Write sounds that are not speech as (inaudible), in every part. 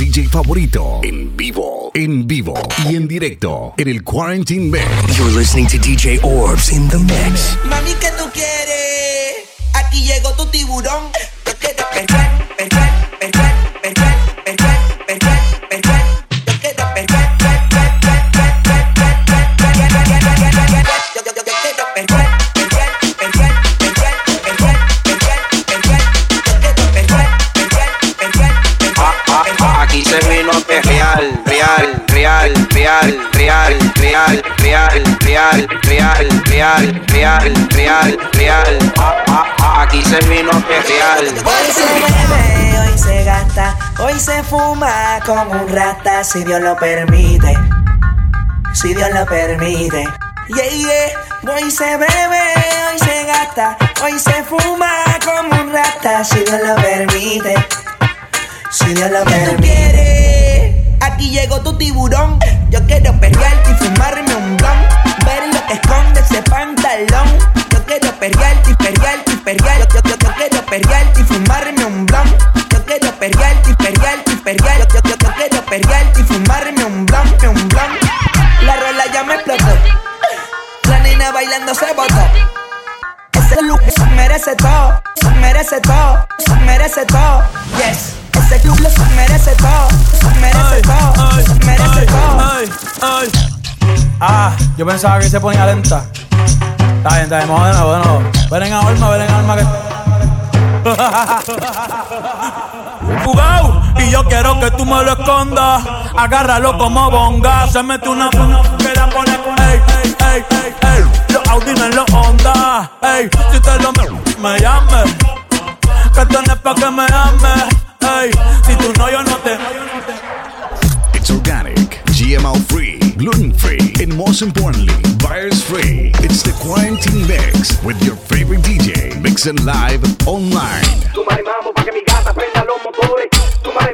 DJ favorito en vivo, en vivo y en directo en el Quarantine Mix. You're listening to DJ Orbs in the mix. Mami, ¿qué tú quieres? Aquí llegó tu tiburón. Yo quiero perder, real, real, real, real. Ah, ah, ah, Aquí se vino a real. Hoy se bebe, hoy se gasta, hoy se fuma como un rata, si Dios lo permite. Si Dios lo permite. Yeah, yeah. Hoy se bebe, hoy se gasta, hoy se fuma como un rata, si Dios lo permite. Si Dios lo permite. Aquí llegó tu tiburón. Yo quiero perrearte y fumarme un blon. Ver lo que esconde ese pantalón. Yo quiero perrearte y perrearte y perrearte. Yo, yo, yo, quiero perrearte y fumarme un blon. Yo quiero perrearte y perrearte y perrearte. Yo, yo, yo, quiero perrearte y fumarme un blon, un blon. La rola ya me explotó. La nena bailando se botó. Ese look se merece todo, se merece todo, se merece todo. Yes, ese look se merece todo, se merece todo, se merece todo. Ah, yo pensaba que se ponía lenta. Está bien, está bien, vamos de nuevo, de. Ven en alma, ven en alma que. (laughs) Fugao, y yo quiero que tú me lo escondas. Agárralo como bonga. Se mete una que la pone. Ey, ey, ey, ey, ey. Los Audi en los Honda. Ey, si te lo me, me llames. Que tenés pa' que me ames. Ey, si tú no, yo no te. It's organic, GMO free, gluten free, and most importantly, virus free. It's the Quarantine Mix with your favorite DJ, mixing live online. Que mi gata prenda los motores. Túmale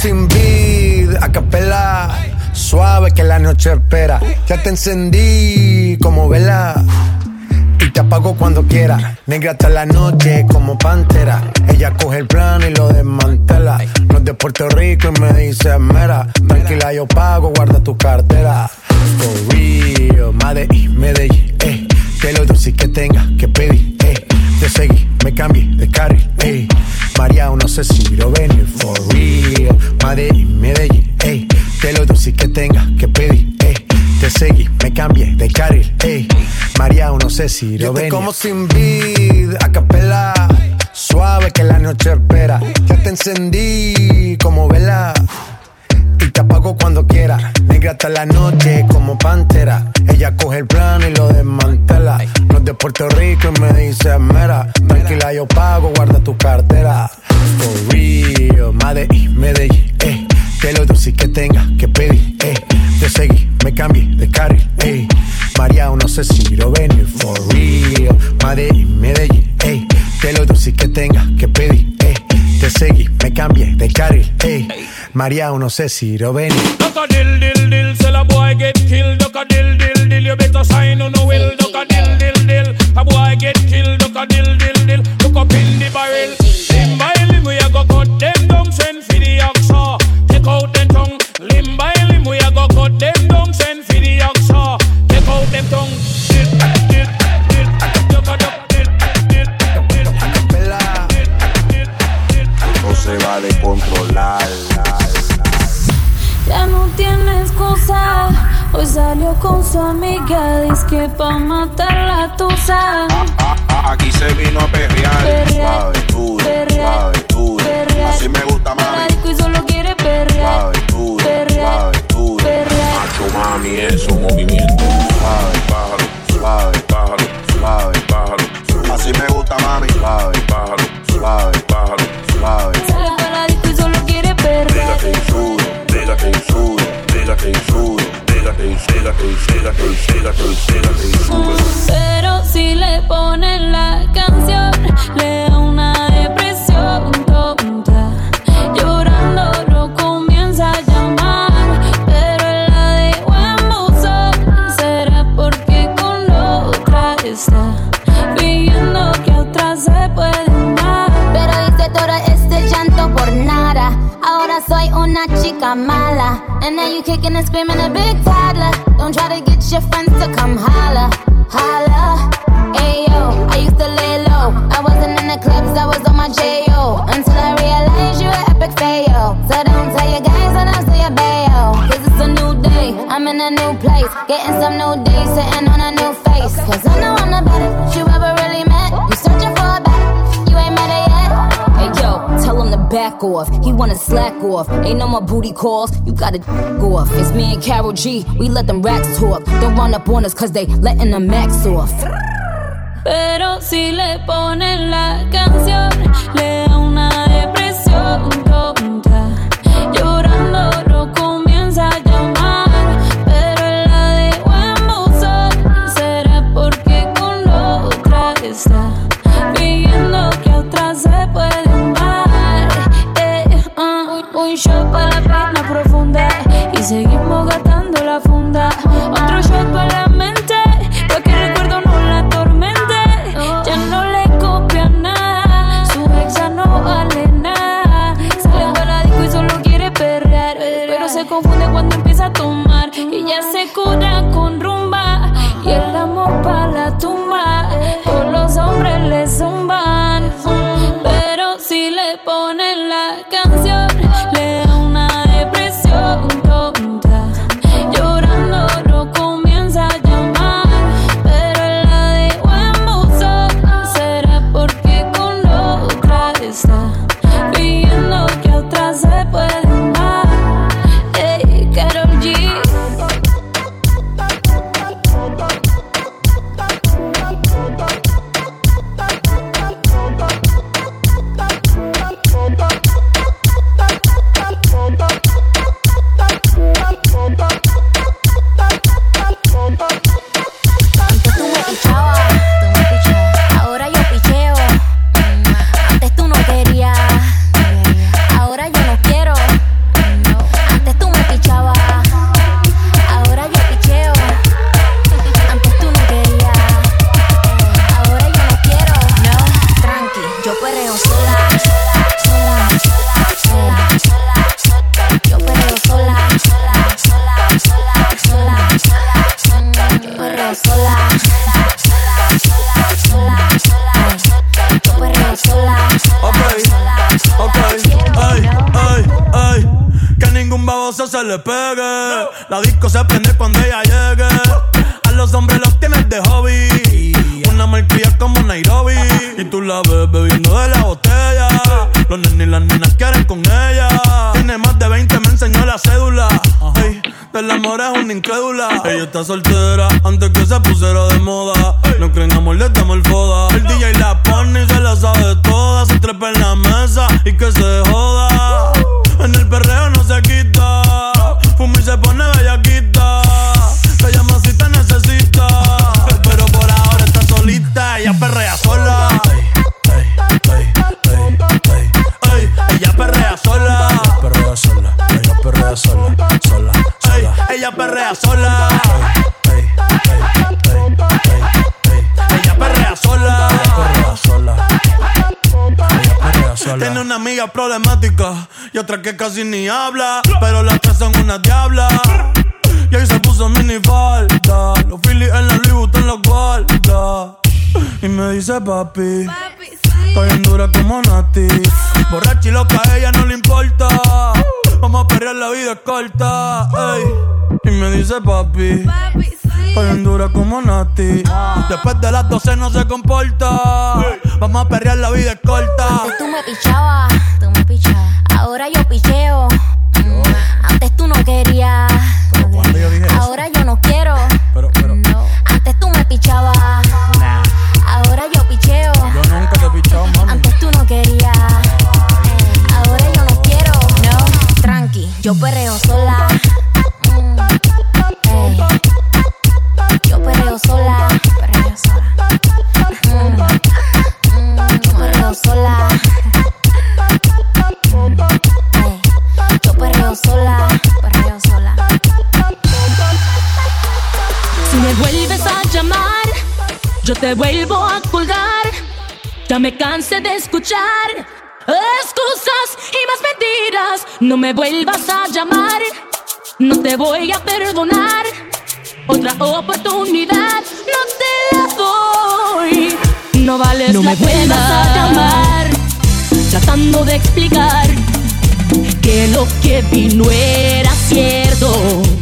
sin vid, a capela, suave que la noche espera. Ya te encendí como vela y te apago cuando quiera. Negra hasta la noche como pantera. Ella coge el plano y lo desmantela. No es de Puerto Rico y me dice mera. Tranquila, yo pago, guarda tu cartera. For real, Medellín, Medellín, eh. Que lo dulce que tenga que pedir, eh. Te seguí, me cambié de carril, eh. María, no sé si lo. Medellín, Medellín, eh. Que lo dulce que tenga que pedir, eh. Te seguí, me cambié de carril, eh. María, no sé si lo venir. como sin vid, a capela. Suave que la noche espera. Ya te encendí como vela y te apago cuando quiera. Negra hasta la noche como pantera. Ella coge el plano y lo desmantela. No es de Puerto Rico y me dice mera. Tranquila, yo pago, guarda tu cartera. For real, Madrid, Medellín, eh. Que lo dulce que tenga que pedir, eh. Te seguí, me cambié de carril, eh. María, no sé si lo venir. For real, Madrid, Medellín, eh. Que lo dulce que tenga que pedir, eh. Te seguí, me cambié de carril, eh. María, no sé si lo venir. Dil, dil, dil, sell a boy get killed. Duck a dil, dil, dil, you better sign on the will. Duck a dil, dil. A boy get killed, look a dill, dill, dill. Look up in the barrel. Limb by limb, we a go cut them down, send for the oxa. Take out them tongue. Limb by limb, we a go cut them down, send for the oxa. Take out them tongue. Dill, dill, dill, duck a duck. No se va de controlar. Ya no tiene excusa. Hoy salió con su amiga, dice que pa' matar la tusa. Ah, ah, ah, aquí He wanna slack off. Ain't no more booty calls. You gotta go off. It's me and Carol G. We let them rats talk. Don't run up on us cause they letting the max off. Pero si le ponen la canción, le da una depresión. seguimos gastando la funda. Otro shot para la mente, pa' que el recuerdo no la atormente. Ya no le copia nada, su exa no vale nada. Sale para la disco y solo quiere perrear, pero se confunde cuando empieza a tomar y ya se ella perrea sola. Ella perrea sola. Perrea sola, ella perrea sola, sola, ella perrea sola. Ella perrea sola. Perrea sola. Tiene una amiga problemática y otra que casi ni habla, pero las tres son una diabla. Y ahí se puso mini falda, los Phillies en la Louis en la guarda. Y me dice papi. Estoy en dura como Nati. Borracha y loca, a ella no le importa. Vamos a perrear, la vida es corta. ey. Y me dice papi. Estoy en dura como Nati. Después de las 12 no se comporta. Vamos a perrear, la vida es corta. Antes tú me pichabas, tú me pichabas. Ahora yo picheo. Mm, Antes tú no querías. ¿Cuándo yo dije eso? Ahora yo no quiero. Pero, pero, No. Antes tú me pichabas. Yo perreo sola. Mm. Yo perreo sola. Sola. Mm, mm, perreo sola. Yo perreo sola. Sola. Si me vuelves a llamar, yo te vuelvo a colgar. Ya me cansé de escuchar excusas y más mentiras. No me vuelvas a llamar, no te voy a perdonar. Otra oportunidad no te la doy. No vales No la me pena vuelvas a llamar, tratando de explicar que lo que vi no era cierto.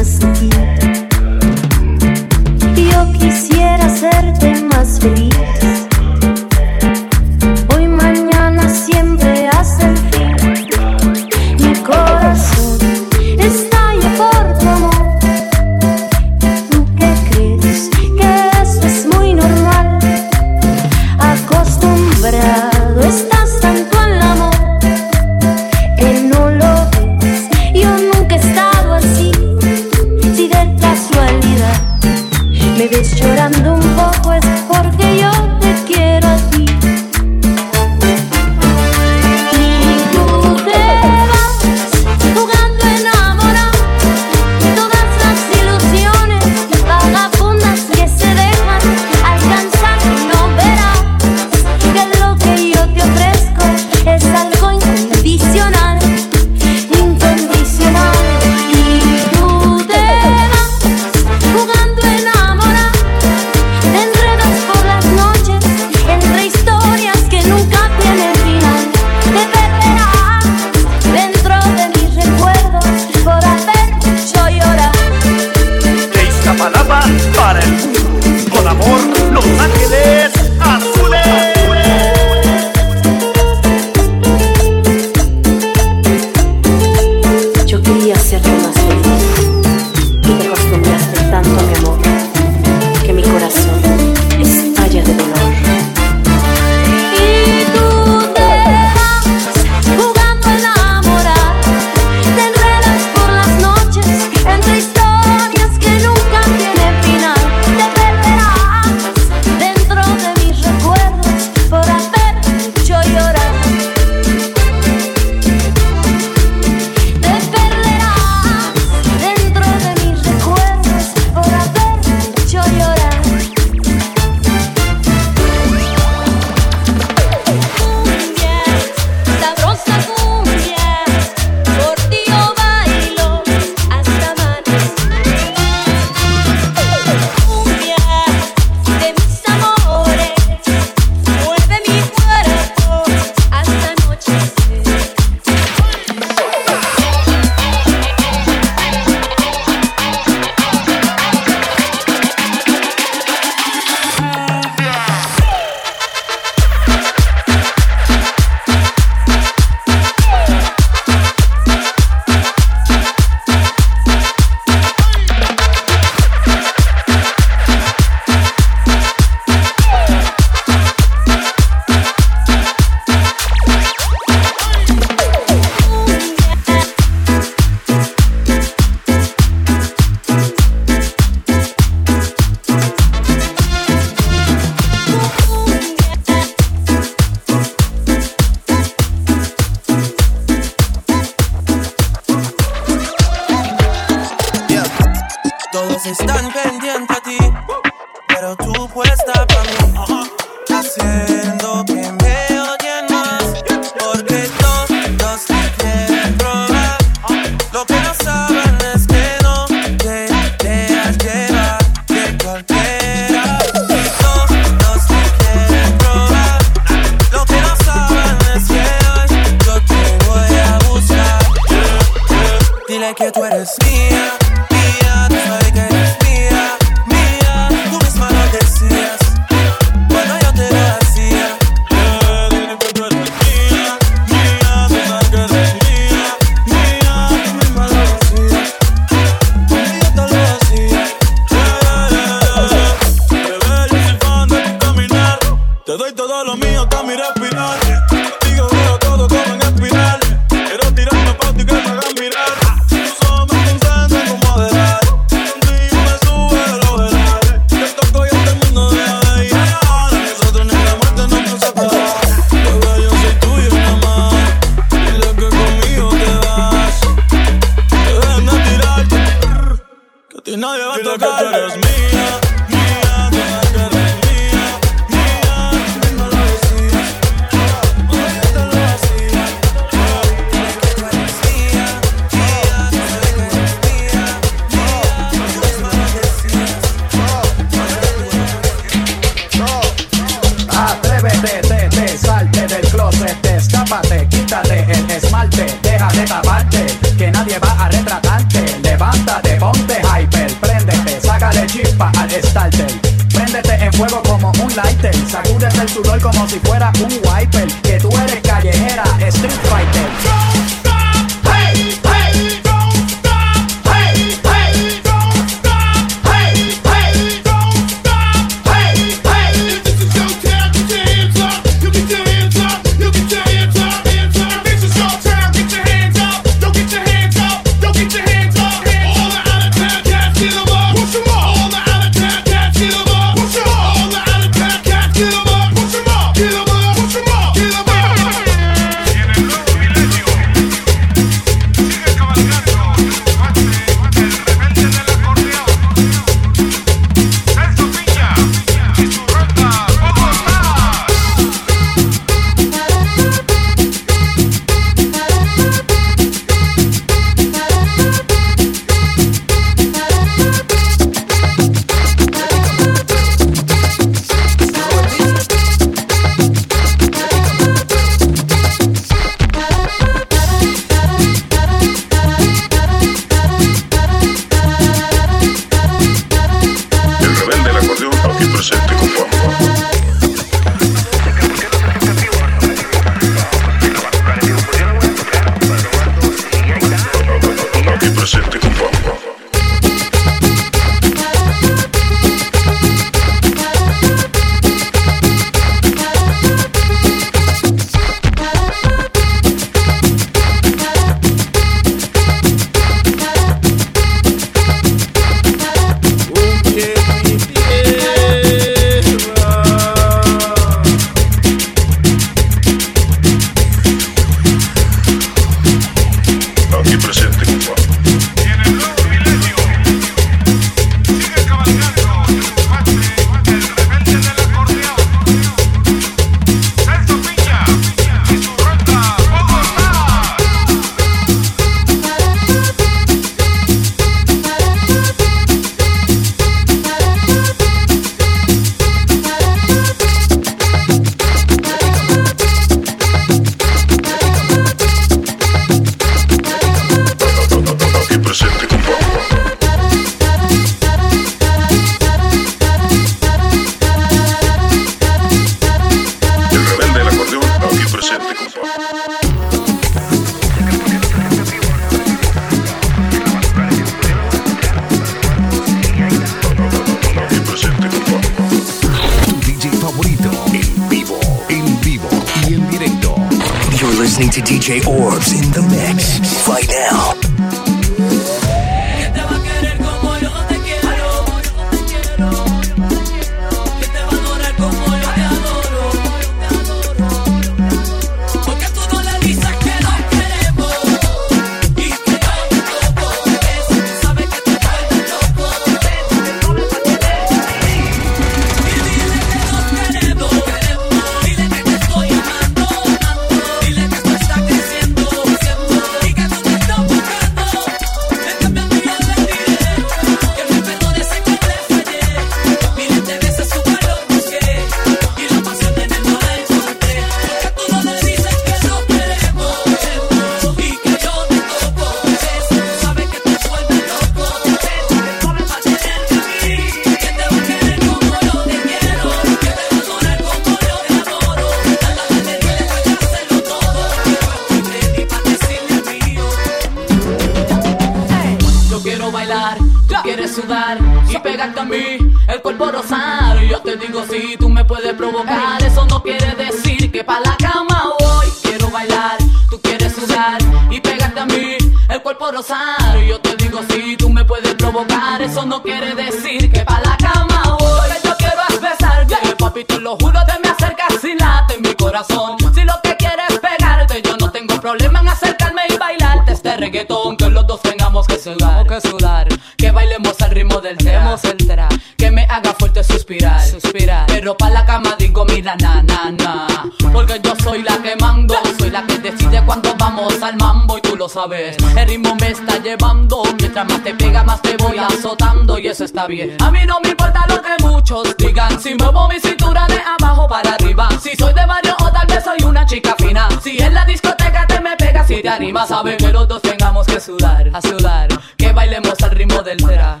El ritmo del demo central. Que me haga fuerte suspirar. Suspirar. Pero pa' la cama digo, mira, na, na, na. Porque yo soy la que mando. Soy la que decide cuando vamos al mambo. Y tú lo sabes. El ritmo me está llevando. Mientras más te pega, más te voy azotando. Y eso está bien. A mí no me importa lo que muchos digan. Si muevo mi cintura de abajo para arriba. Si soy de barrio o tal vez soy una chica fina. Si en la discoteca te me pegas y te animas. Sabe que los dos tengamos que sudar. A sudar. Que bailemos al ritmo del tera.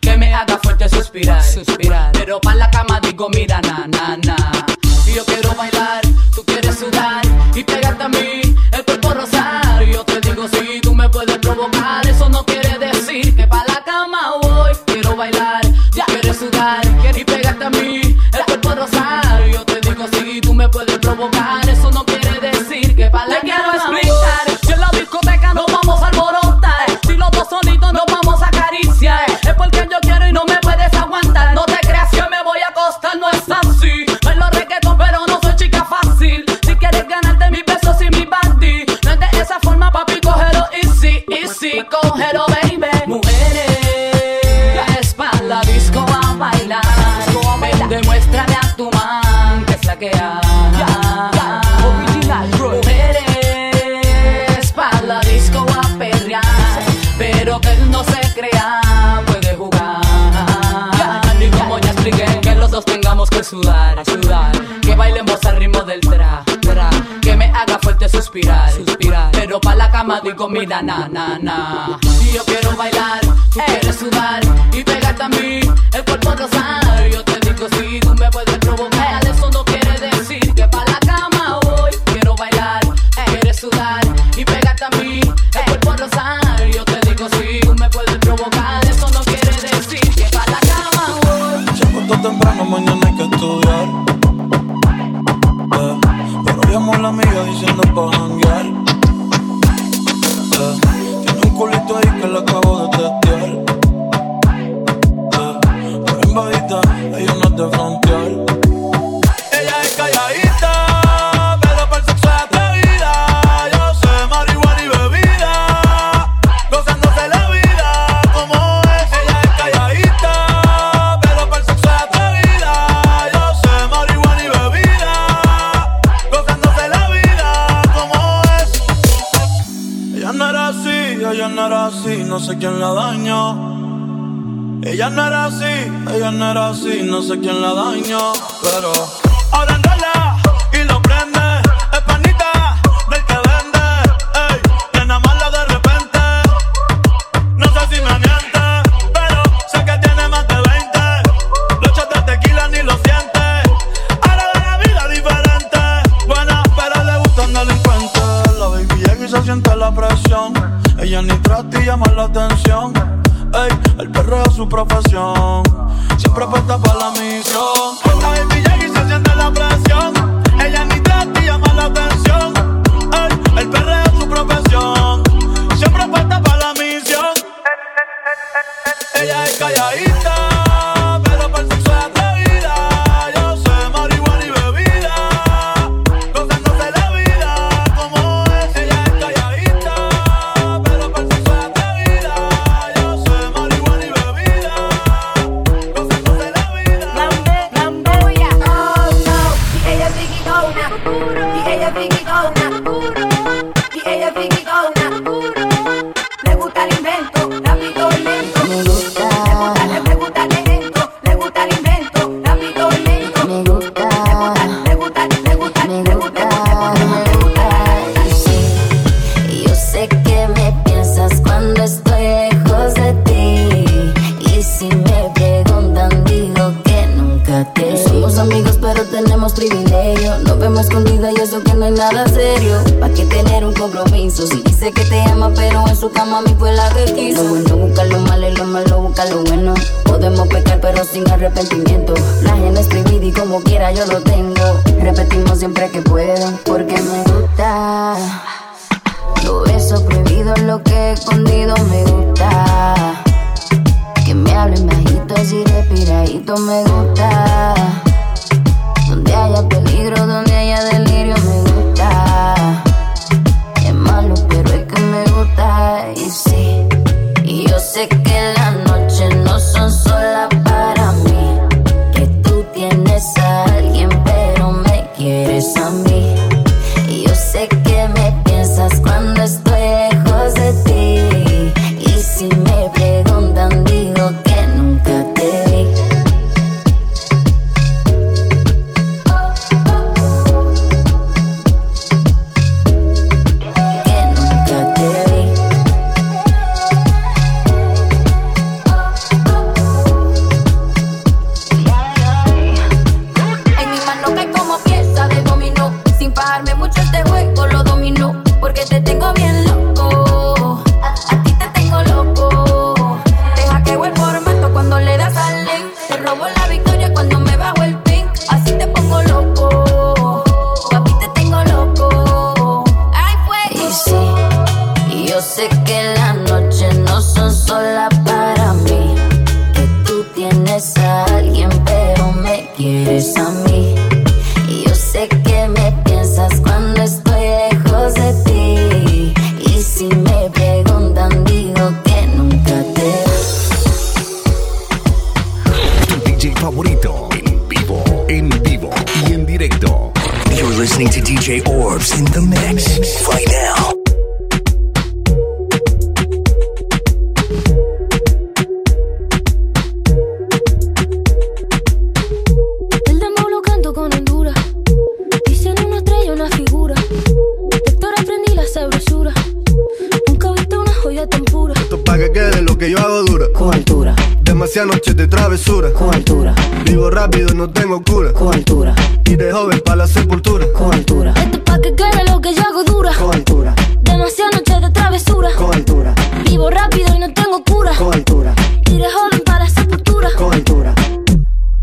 Que me haga fuerte suspirar. Pero pa' la cama digo, mira, na, na, na. Y yo quiero bailar, tú quieres sudar y pegarte a mí. sudar, sudar. Que bailemos al ritmo del tra. Que me haga fuerte suspirar. Pero pa' la cama digo, mira, na, na, na. Si yo quiero bailar, tú quieres sudar. pero ahora andala y lo prende. Es panita del que vende, ey, tiene mala de repente. No sé si me miente, pero sé que tiene más de 20. Los shots de tequila ni lo siente. Ahora de la vida diferente. Buena, pero le gusta gustan delincuentes. La baby llega y se siente la presión. Ella ni trata y llama la atención. Ey, el perro es su profesión ello. Nos vemos escondida y eso que no hay nada serio. ¿Para qué tener un compromiso? Si dice que te ama, pero en su cama mi fue la que quiso. Lo bueno busca lo malo y lo malo busca lo bueno. Podemos pecar, pero sin arrepentimiento. La gente escribida y como quiera yo lo tengo. Repetimos siempre que puedo, porque me gusta. Lo eso prohibido, lo que he escondido me gusta. Que me hable hablen bajito, así respiradito me gusta donde haya peligro, donde haya delirio, me gusta. con los dos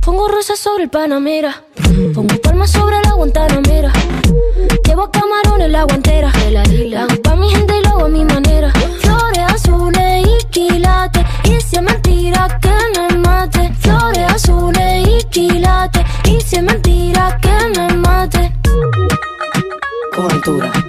Pongo rosas sobre el Panamera. Pongo palmas sobre la Guantanamera. Llevo camarones la guantera. La hago pa' mi gente y lo hago a mi manera. Flores azules y quilates. Y si es mentira que me mate. Flores azules y quilates. Y si es mentira que me mate. Coventura.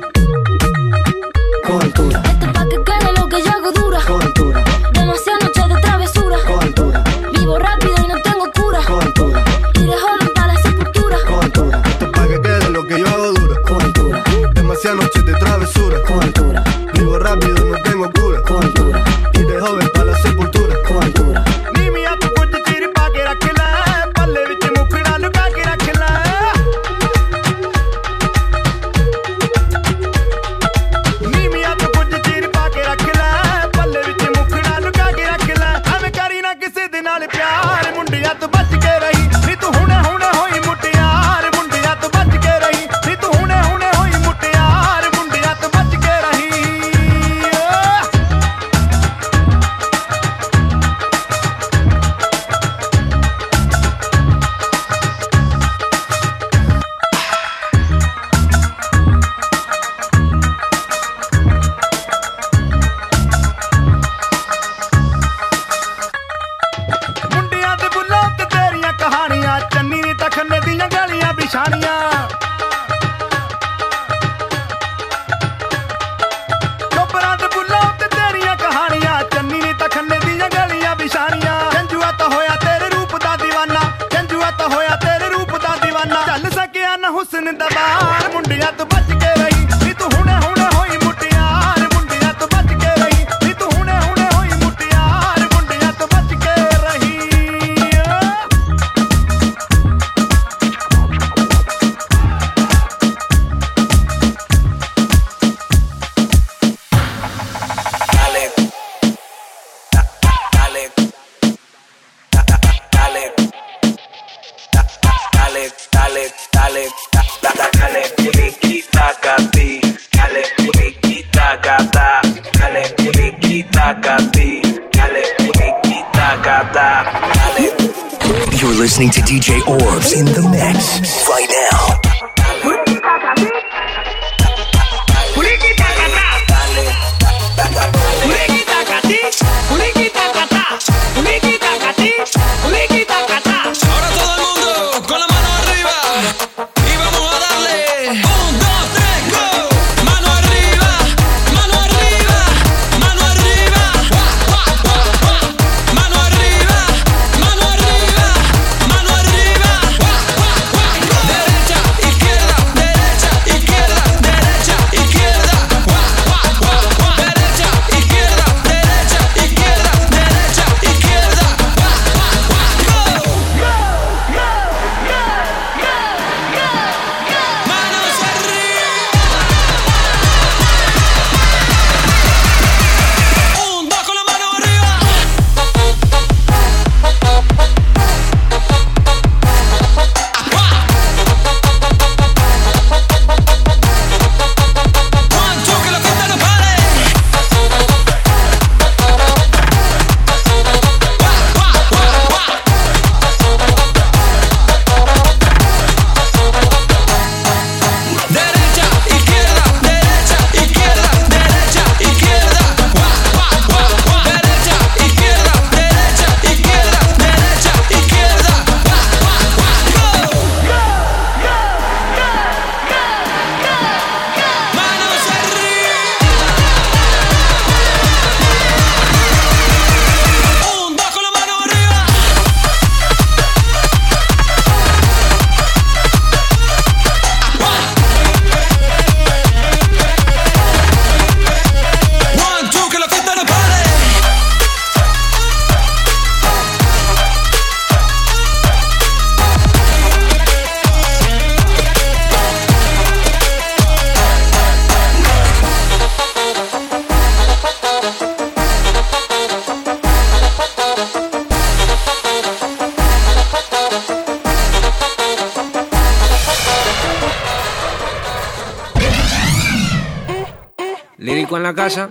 Lírico en la casa.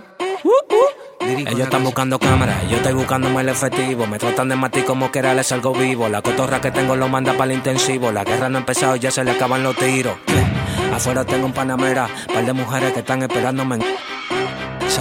Ellos están buscando cámaras, yo estoy buscándome el efectivo. Me tratan de matar como que era les salgo vivo. La cotorra que tengo lo manda para el intensivo. La guerra no ha empezado ya se le acaban los tiros. Afuera tengo un panamera, par de mujeres que están esperándome.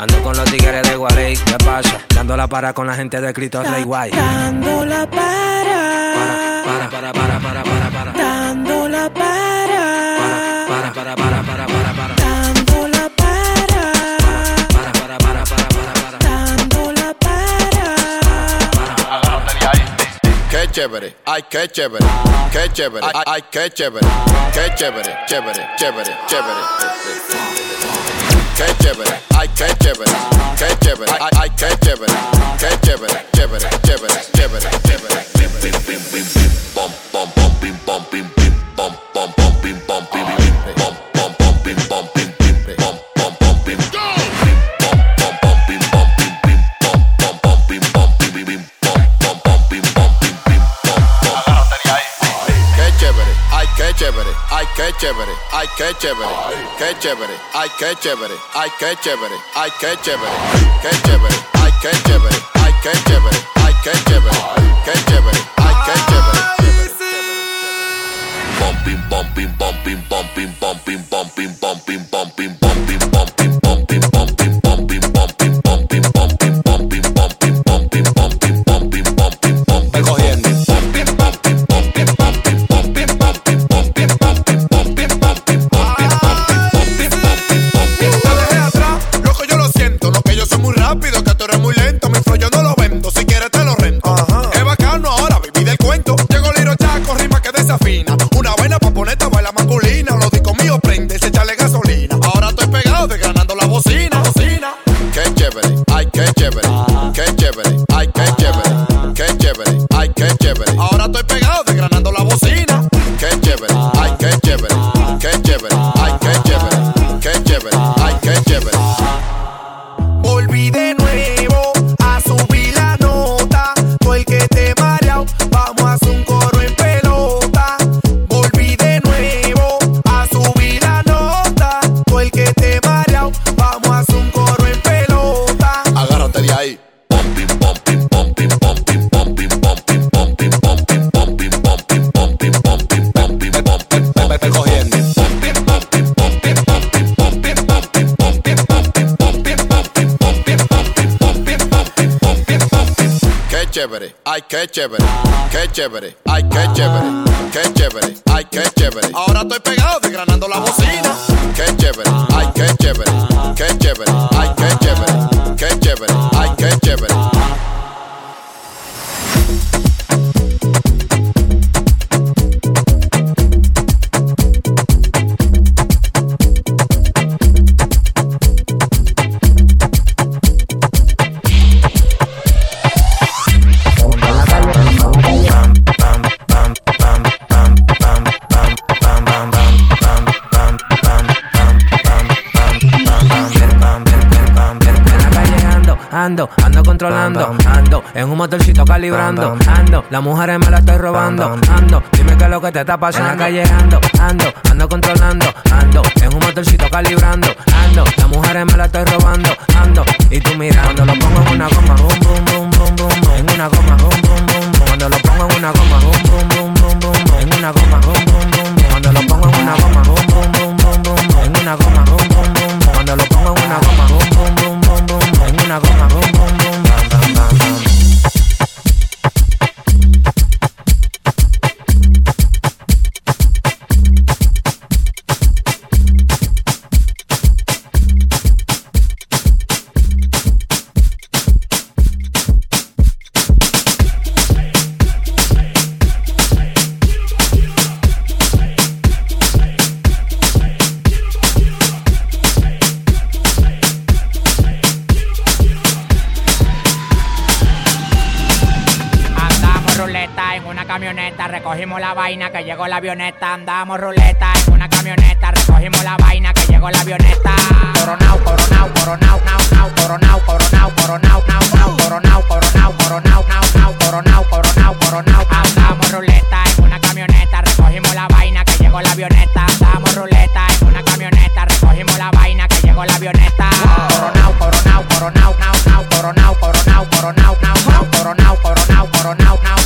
Ando con los tigres de Gualey, ¿qué pasa? Dando la para con la gente de Cristo Rey Guay. Dando la para, Para, para, para, para, para, para. dando la para, Para, para, para, para, para, para. dando la para, Para, para, para, para, para, para. dando la Qué chévere, ay, qué chévere, qué chévere, ay, ay, qué chévere, qué chévere, chévere, chévere, chévere. can't give it, I can't give it, can't give it, I, I can't give it, can't give it, give it, give it, give it, give it, give it, bum bum bum bim bum bim bim bum bum bum. Chévere, ay, qué chévere, qué chévere, ay, qué chévere, ay, qué chévere, ay, qué chévere, qué chévere, ay, qué chévere, ay, qué chévere, ay, qué chévere, qué chévere, ay, qué chévere. Bumping, bumping, bumping, bumping, bumping, bumping, bumping, bumping, bumping, bumping, bumping, chévere, Ando, ando, ando controlando, ando en un motorcito calibrando, ando, las mujeres me la estoy robando, ando, dime qué es lo que te está pasando. En la calle ando, ando, ando controlando, ando en un motorcito calibrando, ando, las mujeres me la estoy robando, ando, y tú mirando, lo pongo en una goma, boom, boom, boom, boom, boom, en una goma, boom, boom, boom, cuando lo pongo en una goma, boom, boom, boom, boom, boom, en una goma, boom, boom, boom, cuando lo pongo en una goma, boom, boom, boom, boom, boom, en una goma, boom, boom, boom, boom, cuando lo pongo en una goma, recogimos la vaina que llegó la avioneta. Andamos ruleta en una camioneta, recogimos la vaina que llegó la avioneta. Coronao, coronao, coronao, nao, nao, coronao, coronao, coronao, nao, nao, coronao, coronao, coronao, nao, nao, coronao, coronao, coronao. Andamos ruleta en una camioneta, recogimos la vaina que llegó la avioneta. Andamos ruleta en una camioneta, recogimos la vaina que llegó la avioneta. Coronao, coronao, coronao, nao, nao, coronao, coronao, coronao, nao, nao, coronao, coronao, coronao, nao,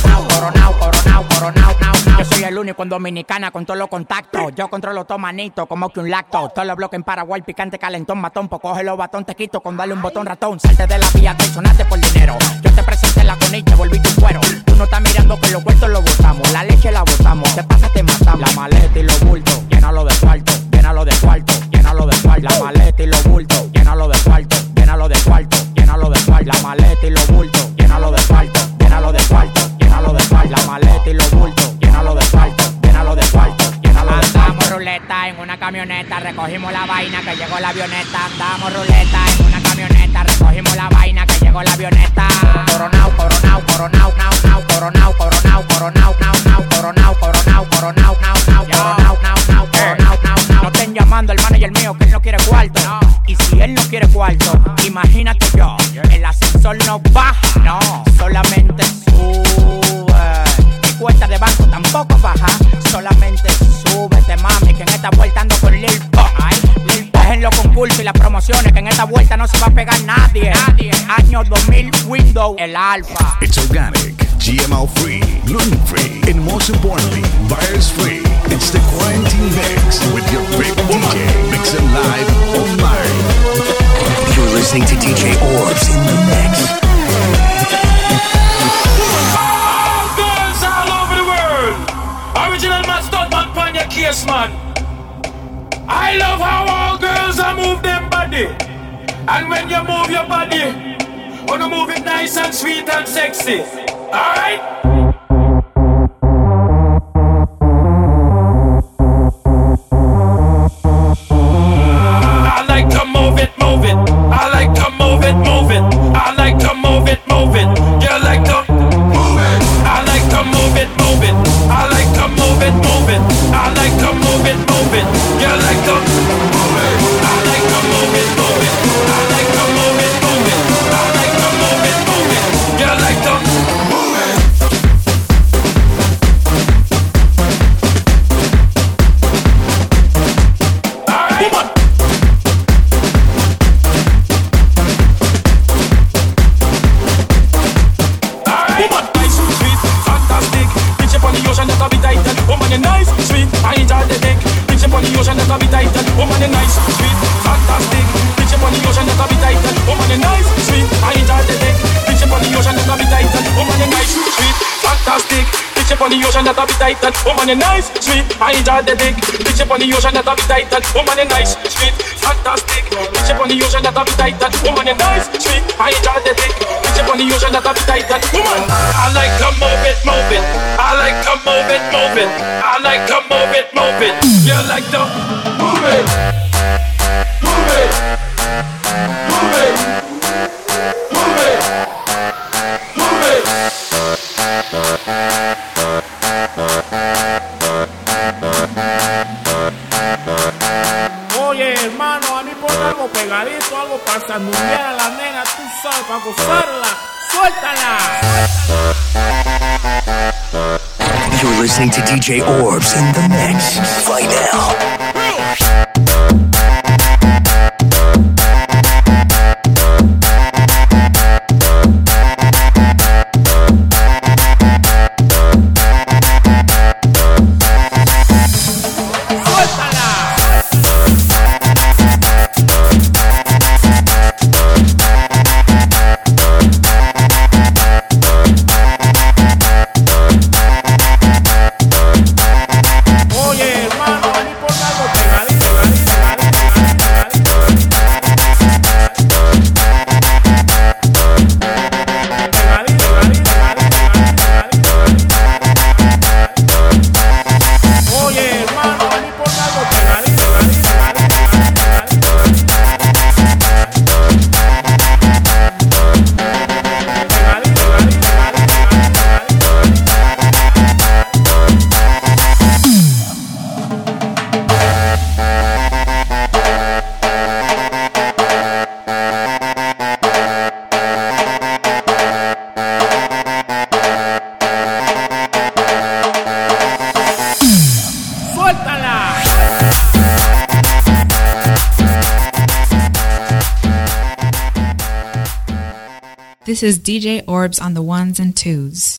el único en Dominicana con todos los contactos. Yo controlo todo manito como que un lacto. Todos los bloques en Paraguay, picante, calentón, matón. Pues coge los batón, te quito con darle un botón ratón. Salte de la vía, te sonaste por dinero. Yo te presenté la con y te volví tu cuero. Tú no estás mirando que los cuartos lo botamos. La leche la botamos. Te pasa, te matamos. La maleta y los bultos, llénalo de cuarto, llénalo de cuarto, llénalo de cuarto. La maleta y los bultos, llénalo de cuarto, llénalo de cuarto, llénalo de cuarto. La maleta y los bultos, llénalo de cuarto, llénalo de cuarto, llénalo de cuarto. La maleta y los bultos, llénalo de cuarto, llénalo de cuarto, llénalo de cuarto. Andamos ruleta en una camioneta, recogimos la vaina que llegó la avioneta. Andamos ruleta en una camioneta, recogimos la vaina que llegó la avioneta. Coronao, coronao, coronao, nao, nao, coronao, coronao, coronao, nao, nao, coronao, coronao, coronao, nao, nao, coronao, nao, nao, coronao, nao, nao. No estén llamando al manager mío que él no quiere cuarto. Y si él no quiere cuarto, imagínate yo, el ascensor no baja, no, solamente esta vuelta no se va a pegar nadie. Año 2000, Windows, el Alfa. It's organic, GMO free, gluten free, and most importantly, virus free. It's the quarantine mix with your favorite DJ, mixing live online. You're listening to DJ Orbs in the mix. Girls all over the world. Original man, man, pan your man. I love how all girls are move them body. And when you move your body, wanna move it nice and sweet and sexy. Alright? the ocean that I'm and Woman, is nice. listening to DJ Orbs in the mix right now. This is DJ Orbs on the ones and twos.